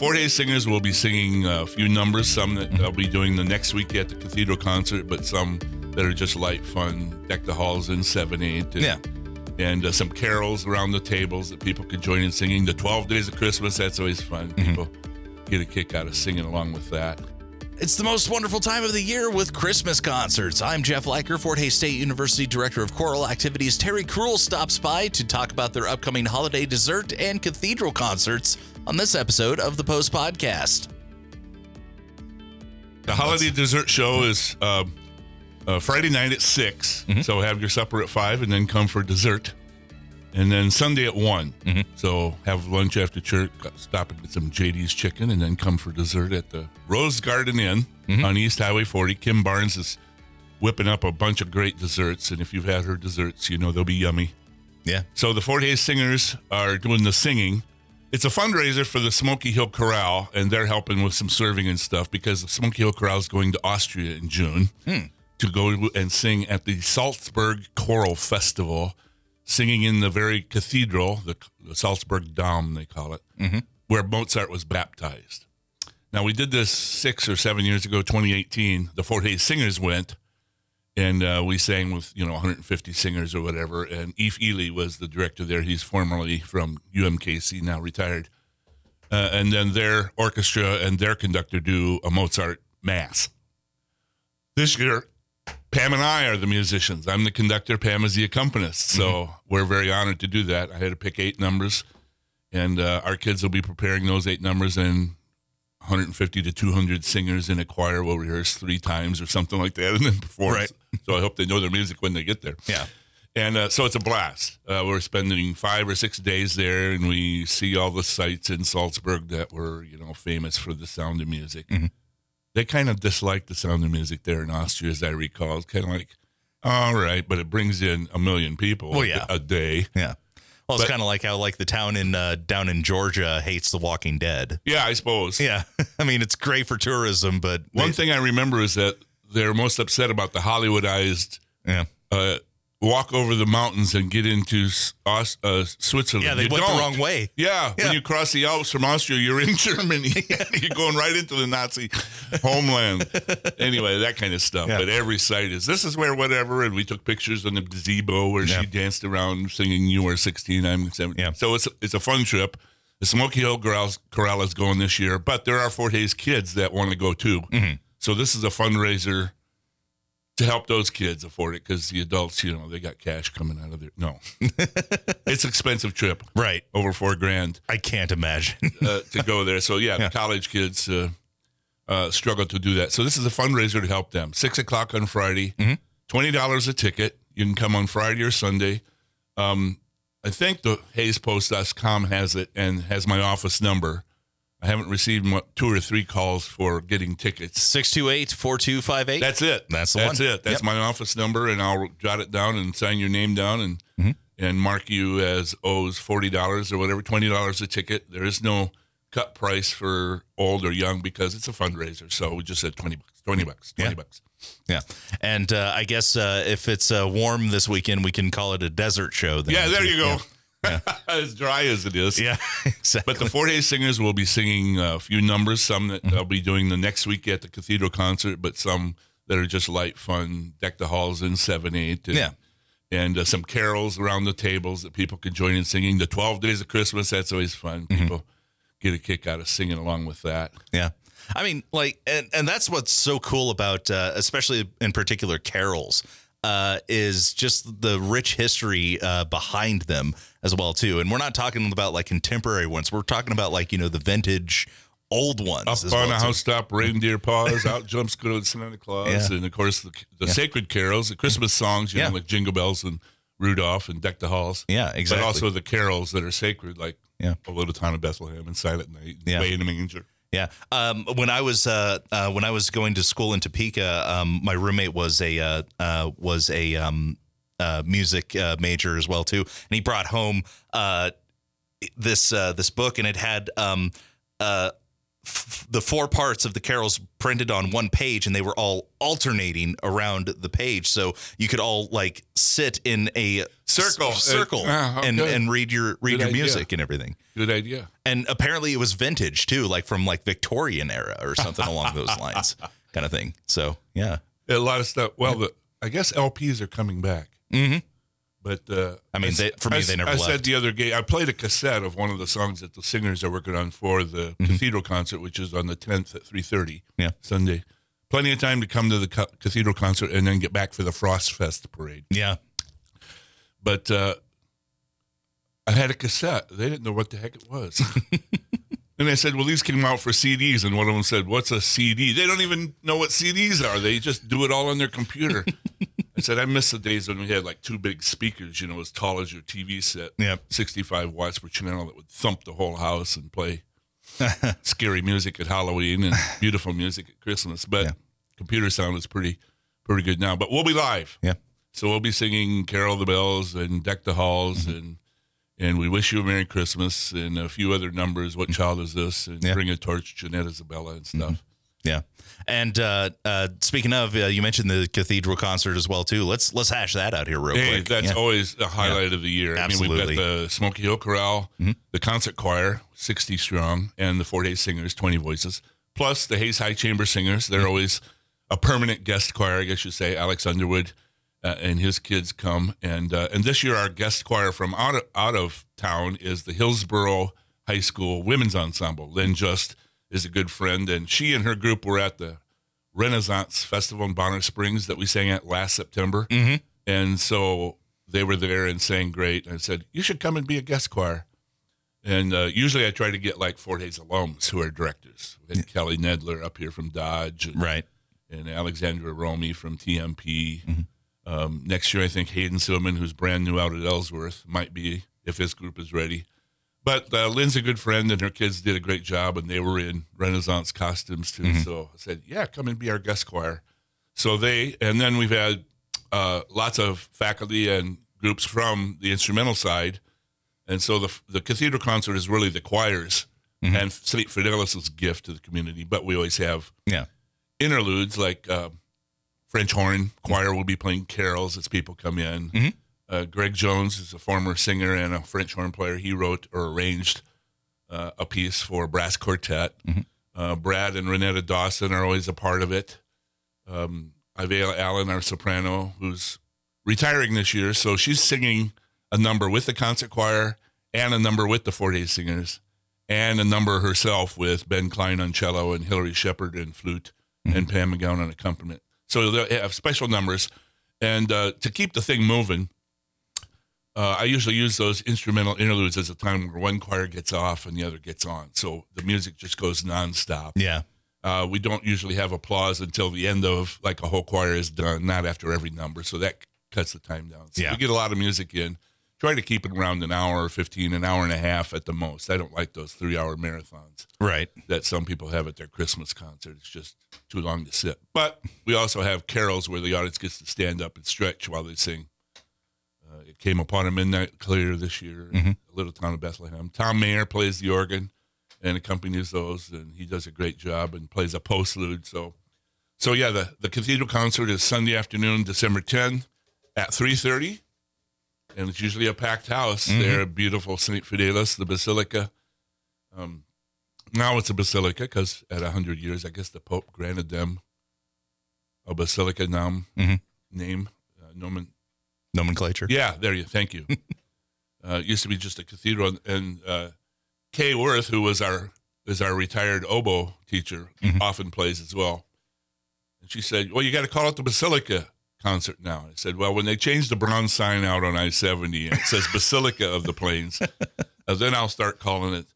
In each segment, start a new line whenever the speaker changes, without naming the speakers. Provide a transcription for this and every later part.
Fort Hays Singers will be singing a few numbers, some that they'll be doing the next week at the Cathedral concert, but some that are just light, fun, deck the halls in 7 8. And,
Yeah.
And uh, some carols around the tables that people could join in singing. The 12 Days of Christmas, that's always fun.
Mm-hmm.
People get a kick out of singing along with that.
It's the most wonderful time of the year with Christmas concerts. I'm Jeff Leiker, Fort Hays State University Director of Choral Activities. Terry Crull stops by to talk about their upcoming holiday dessert and cathedral concerts on this episode of the Post Podcast.
The holiday dessert show is uh, uh, Friday night at 6.
Mm-hmm.
So have your supper at 5 and then come for dessert. And then Sunday at one.
Mm-hmm.
So have lunch after church, stop and get some JD's chicken, and then come for dessert at the Rose Garden Inn
Mm-hmm.
on East Highway 40. Kim Barnes is whipping up a bunch of great desserts, and if you've had her desserts, you know they'll be yummy.
Yeah.
So the Fort Hays Singers are doing the singing. It's a fundraiser for the Smoky Hill Chorale, and they're helping with some serving and stuff because the Smoky Hill Chorale is going to Austria in June to go and sing at the Salzburg Choral Festival, singing in the very cathedral, the, the Salzburg Dom, they call it, where Mozart was baptized. Now, we did this six or seven years ago, 2018. The Fort Hays Singers went, and uh, we sang with you know 150 singers or whatever. And Eve Ely was the director there. He's formerly from UMKC, now retired. Uh, and then their orchestra and their conductor do a Mozart mass. This year, Pam and I are the musicians. I'm the conductor. Pam is the accompanist. So we're very honored to do that. I had to pick eight numbers, and uh, our kids will be preparing those eight numbers and 150 to 200 singers in a choir will rehearse three times or something like that and then perform.
Right.
So I hope they know their music when they get there.
Yeah.
And uh, so it's a blast. Uh, we're spending five or six days there, and we see all the sites in Salzburg that were, you know, famous for the sound of music.
Mm-hmm.
They kind of dislike the sound of music there in Austria, as I recall. It's kind of like, all right, but it brings in a million people
Well,
a-
yeah.
a day.
Yeah. Well, it's kind of like how like the town in uh, down in Georgia hates The Walking Dead.
Yeah, I suppose.
Yeah. I mean, it's great for tourism, but
One
they-
thing I remember is that they're most upset about the Hollywoodized
yeah.
uh, walk over the mountains and get into Aus- uh, Switzerland.
Yeah, they
You
went
don't.
the wrong way.
Yeah,
Yeah.
when you cross the Alps from Austria, you're in Germany. you're going right into the Nazi homeland. anyway, that kind of stuff.
Yeah.
But every site is this is where whatever, and we took pictures on the gazebo where
Yeah.
she danced around singing "You Are 16, I'm 17."
Yeah.
So it's it's a fun trip. The Smoky Hill Chorale, Chorale is going this year, but there are Fort Hays kids that want to go too.
Mm-hmm.
So this is a fundraiser to help those kids afford it because the adults, you know, they got cash coming out of there. No, it's expensive trip,
Right.
over four grand
I can't imagine.
uh, to go there. So yeah, the college kids uh, uh, struggle to do that. So this is a fundraiser to help them. Six o'clock on Friday, twenty dollars a ticket. You can come on Friday or Sunday. Um, I think the HaysPost.com has it and has my office number. I haven't received two or three calls for getting tickets.
628 4258.
That's it.
That's the
That's
one.
it. That's
Yep.
my office number, and I'll jot it down and sign your name down and
Mm-hmm.
and mark you as owes forty dollars or whatever, twenty dollars a ticket. There is no cut price for old or young because it's a fundraiser. So we just said twenty bucks. Twenty bucks. Twenty
Yeah.
bucks.
Yeah. And uh, I guess uh, if it's uh, warm this weekend, we can call it a desert show. Then.
Yeah, there you go. as dry as it is.
Yeah, exactly.
But the Fort Hays Singers will be singing a few numbers, some that
Mm-hmm.
they'll be doing the next week at the Cathedral concert, but some that are just light, fun, deck the halls in 7 8. And,
Yeah.
And uh, some carols around the tables that people can join in singing. The 12 Days of Christmas, that's always fun.
Mm-hmm.
People get a kick out of singing along with that.
Yeah. I mean, like, and, and that's what's so cool about, uh, especially in particular, carols, uh, is just the rich history uh, behind them as well, too. And we're not talking about like contemporary ones. We're talking about like, you know, the vintage old ones.
Up on
well,
a
too.
housetop, reindeer paws, out jumps good old Santa Claus,
Yeah.
and of course the, the sacred carols, the Christmas songs, you
Yeah.
know, like Jingle Bells and Rudolph and Deck the Halls.
Yeah, exactly.
But also the carols that are sacred, like
Yeah.
A Little Town of Bethlehem and Silent Night,
Yeah.
Way in the Manger.
Yeah. Um, when I was uh, uh, when I was going to school in Topeka, um, my roommate was a uh, uh, was a um, uh, music uh, major as well too, and he brought home uh, this uh, this book, and it had um, uh, f- the four parts of the carols printed on one page, and they were all alternating around the page, so you could all like sit in a
Circle.
s- circle,
Uh, oh,
and and read your read
Good
your
idea.
music and everything.
Good idea.
And apparently, it was vintage too, like from like Victorian era or something along those lines, kind of thing. So yeah,
A lot of stuff. Well, the, I guess LPs are coming back.
mm-hmm.
But uh,
I mean, they- for me,
I
they never
I
left.
said the other day, I played a cassette of one of the songs that the singers are working on for the Cathedral concert, which is on the 10th at 3:30
Mm-hmm. Yeah.
Sunday. Plenty of time to come to the Cathedral concert and then get back for the Frost Fest parade.
yeah,
But uh, I had a cassette. They didn't know what the heck it was. and I said, "Well, these came out for CDs." And one of them said, "What's a CD?" They don't even know what CDs are. They just do it all on their computer. I said, "I miss the days when we had like two big speakers, you know, as tall as your TV set,
Yeah.
65 watts per channel that would thump the whole house and play scary music at Halloween and beautiful music at Christmas." But
Yeah.
computer sound is pretty, pretty good now. But we'll be live.
yeah.
So we'll be singing "Carol the Bells" and "Deck the Halls"
Mm-hmm.
and and "We Wish You a Merry Christmas" and a few other numbers. What child is this? And
Mm-hmm. Yeah.
"Bring a Torch," Jeanette Isabella and stuff.
Yeah, and uh, uh, speaking of, uh, you mentioned the cathedral concert as well too. Let's let's hash that out here real
Hey,
quick.
that's
yeah.
always the highlight of the year. I mean,
Absolutely. Mm-hmm.
we've got the Smoky Hill Chorale, the concert choir, sixty strong, and the Fort Hays Singers, twenty voices, plus the Hays High Chamber Singers. They're
Mm-hmm.
always a permanent guest choir, I guess you say. Alex Underwood uh, and his kids come, and uh, and this year our guest choir from out of, out of town is the Hillsboro High School Women's Ensemble. Lynn Just is a good friend, and she and her group were at the Renaissance Festival in Bonner Springs that we sang at last September.
Mm-hmm.
And so they were there and sang great. And I said, You should come and be a guest choir. And uh, usually I try to get like Fort Hays alums who are directors. We had Kelly Nedler up here from Dodge and,
right.
and Alexandra Romy from TMP.
Mm-hmm.
Um, next year, I think Hayden Silman, who's brand new out at Ellsworth, might be if his group is ready. But uh, Lynn's a good friend, and her kids did a great job, and they were in Renaissance costumes too.
Mm-hmm.
So I said, "Yeah, come and be our guest choir." So they, and then we've had uh, lots of faculty and groups from the instrumental side, and so the the cathedral concert is really the choirs
Mm-hmm.
and Saint Fidelis's gift to the community. But we always have
Yeah.
interludes like uh, French horn choir will be playing carols as people come in.
Mhm.
Uh, Greg Jones is a former singer and a French horn player. He wrote or arranged uh, a piece for brass quartet. Uh, Brad and Renetta Dawson are always a part of it. Um, Ivea Allen, our soprano, who's retiring this year, so she's singing a number with the concert choir and a number with the Fort Hays Singers, and a number herself with Ben Klein on cello and Hillary Shepard in flute and Pam McGowan on accompaniment. So they have special numbers, and uh, to keep the thing moving, uh, I usually use those instrumental interludes as a time where one choir gets off and the other gets on. So the music just goes nonstop.
Yeah.
Uh, we don't usually have applause until the end of like a whole choir is done, not after every number. So that cuts the time down. So
Yeah.
we get a lot of music in. Try to keep it around an hour or 15, an hour and a half at the most. I don't like those three hour marathons
Right.
that some people have at their Christmas concert. It's just too long to sit. But we also have carols where the audience gets to stand up and stretch while they sing. It came upon a midnight clear this year in the little town of Bethlehem. Tom Mayer plays the organ and accompanies those, and he does a great job and plays a postlude. So, so yeah, the, the cathedral concert is Sunday afternoon, December 10 at 3.30, and it's usually a packed house there at beautiful St. Fidelis, the Basilica. Um, now it's a basilica because at 100 years, I guess the Pope granted them a basilica nom,
Mhm.
name, uh, nomen,
Nomenclature.
yeah, there you. Thank you. uh, used to be just a cathedral, and, uh, Kay Worth, who was our is our retired oboe teacher, often plays as well. And she said, "Well, you got to call it the Basilica concert now." I said, "Well, when they change the bronze sign out on I seventy and it says Basilica of the Plains, uh, then I'll start calling it."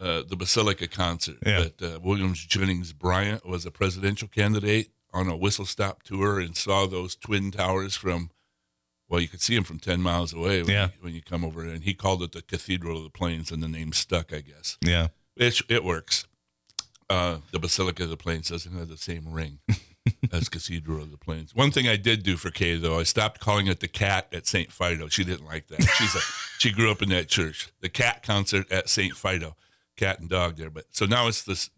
Uh, the Basilica concert.
Yeah.
But uh, Williams Jennings Bryant was a presidential candidate on a whistle stop tour and saw those twin towers from well, you could see him from 10 miles away when,
Yeah.
you, when you come over. And he called it the Cathedral of the Plains, and the name stuck, I guess.
Yeah.
It, it works. Uh, the Basilica of the Plains doesn't have the same ring as Cathedral of the Plains. One thing I did do for Kay, though, I stopped calling it the cat at St. Fido. She didn't like that. She's a, she grew up in that church. The cat concert at St. Fido, cat and dog there. But so now it's this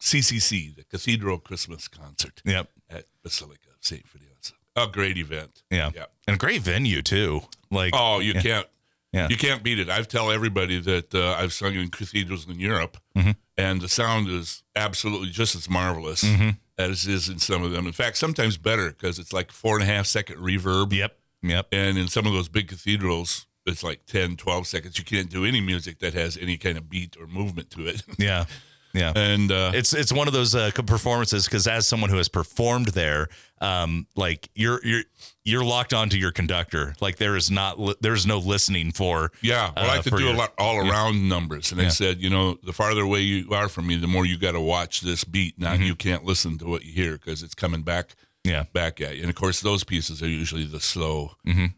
CCC, the Cathedral Christmas Concert
Yep.
at Basilica of St. Fidelis. A great event.
Yeah.
Yeah.
And a great venue too. Like
Oh, you can't.
Yeah.
You can't beat it. I've tell everybody that uh, I've sung in cathedrals in Europe,
Mm-hmm.
and the sound is absolutely just as marvelous
Mm-hmm.
as is in some of them. In fact, sometimes better because it's like four and a half second reverb.
Yep. Yep.
And in some of those big cathedrals, it's like 10, 12 seconds. You can't do any music that has any kind of beat or movement to it.
Yeah. Yeah.
and uh,
it's it's one of those uh, performances because as someone who has performed there, um, like you're you're you're locked onto your conductor. Like there is not li- there's no listening for.
Yeah, I
uh,
like to do
your-
a lot all around numbers. And
Yeah.
they said, you know, the farther away you are from me, the more you got to watch this beat. Now
Mm-hmm.
you can't listen to what you hear because it's coming back
Yeah.
back at you. And of course, those pieces are usually the slow,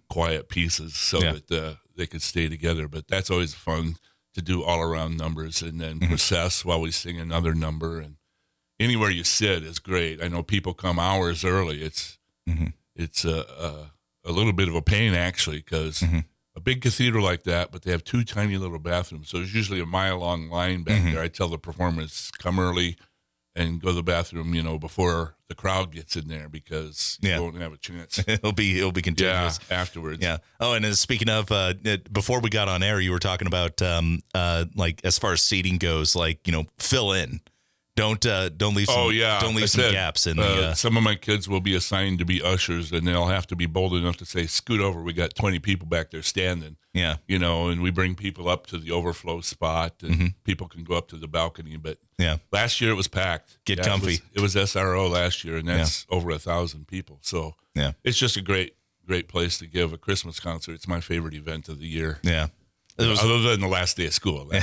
quiet pieces, so
Mm-hmm. Yeah.
that uh, they could stay together. But that's always fun to do all around numbers and then
Mm-hmm.
process while we sing another number. And anywhere you sit is great. I know people come hours early. It's
Mm-hmm.
it's a, a a little bit of a pain actually because
Mm-hmm.
a big cathedral like that, but they have two tiny little bathrooms. So there's usually a mile long line back
Mm-hmm.
there. I tell the performers come early and go to the bathroom, you know, before the crowd gets in there because you
Yeah.
won't have a chance.
it'll be it'll be
yeah,
continuous.
afterwards.
Yeah. Oh, and speaking of, uh, before we got on air, you were talking about um, uh, like as far as seating goes, like you know, fill in. Don't uh, don't leave. Some,
Oh yeah,
Don't leave
I
some
said,
gaps in
uh,
the. Uh,
some of my kids will be assigned to be ushers, and they'll have to be bold enough to say, "Scoot over. We got 20 people back there standing."
yeah.
you know, and we bring people up to the overflow spot, and
Mm-hmm.
people can go up to the balcony. But
Yeah.
last year it was packed.
Get
it
comfy.
was- It was, SRO last year, and that's over a thousand people. So
Yeah.
it's just a great, great place to give a Christmas concert. It's my favorite event of the year,
Yeah. It was,
other than the last day of school.
yeah,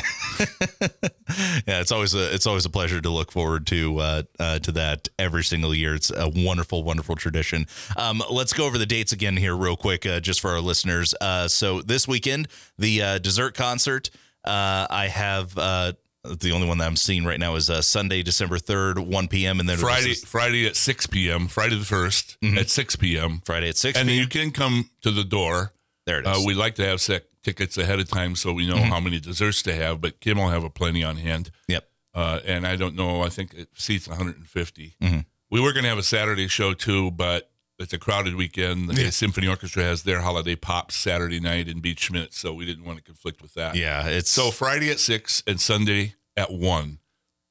it's always a it's always a pleasure to look forward to uh, uh, to that every single year. It's a wonderful, wonderful tradition. Um, let's go over the dates again here, real quick, uh, just for our listeners. Uh, so this weekend, the uh, dessert concert. Uh, I have uh, the only one that I'm seeing right now is uh, Sunday, December third, one p.m. and then
Friday,
this
Friday at 6 p.m. Friday the 1st at 6 p.m.
Friday at six.
And
p.m.
you can come to the door.
there it is.
Uh, we like to have sec- tickets ahead of time so we know how many desserts to have, but Kim will have a plenty on hand.
yep.
uh, and I don't know. I think it seats 150.
Mhm.
We were going to have a Saturday show too, but it's a crowded weekend. The
Yeah.
Symphony Orchestra has their holiday pops Saturday night in Beach Schmidt, so we didn't want to conflict with that.
Yeah, it's
So Friday at six and Sunday at one,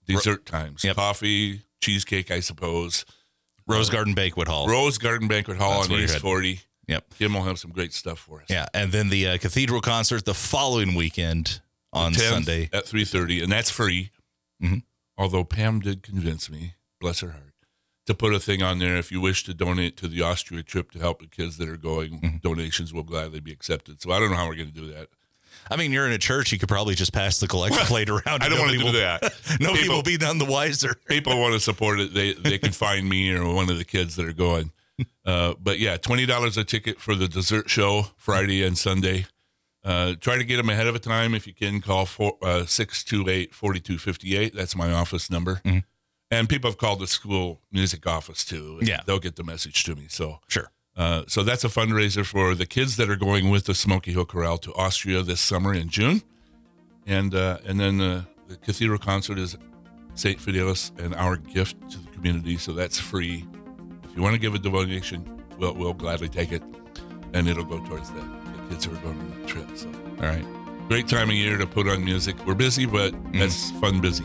dessert times,
Yep.
coffee, cheesecake, I suppose.
Rose Garden Banquet Hall.
Rose Garden Banquet Hall
That's
on East
headed.
40.
Yep.
Jim will have some great stuff for us.
Yeah, and then the uh, Cathedral concert the following weekend on
10th
Sunday.
at 3.30 and that's free
Mhm.
although pam did convince me bless her heart to put a thing on there if you wish to donate to the austria trip to help the kids that are going
Mm-hmm.
donations will gladly be accepted so i don't know how we're going to do that
I mean, you're in a church. You could probably just pass the collection plate around.
i don't want to do that
Nobody
People-
will be none the wiser.
people want to support it they they can find me or one of the kids that are going uh, but yeah $20 a ticket for the dessert show friday and sunday uh, try to get them ahead of a time if you can call for, uh, 628-4258 that's my office number
Mhm.
and people have called the school music office too
Yeah.
they'll get the message to me so
Sure.
uh, so that's a fundraiser for the kids that are going with the Smoky Hill Chorale to Austria this summer in June, and uh, and then the, the cathedral concert is Saint Fidelis and our gift to the community. So that's free. You want to give a donation, we'll we'll gladly take it, and it'll go towards the, the kids who are going on that trip. So
All right.
great time of year to put on music. We're busy, but mm. that's fun busy.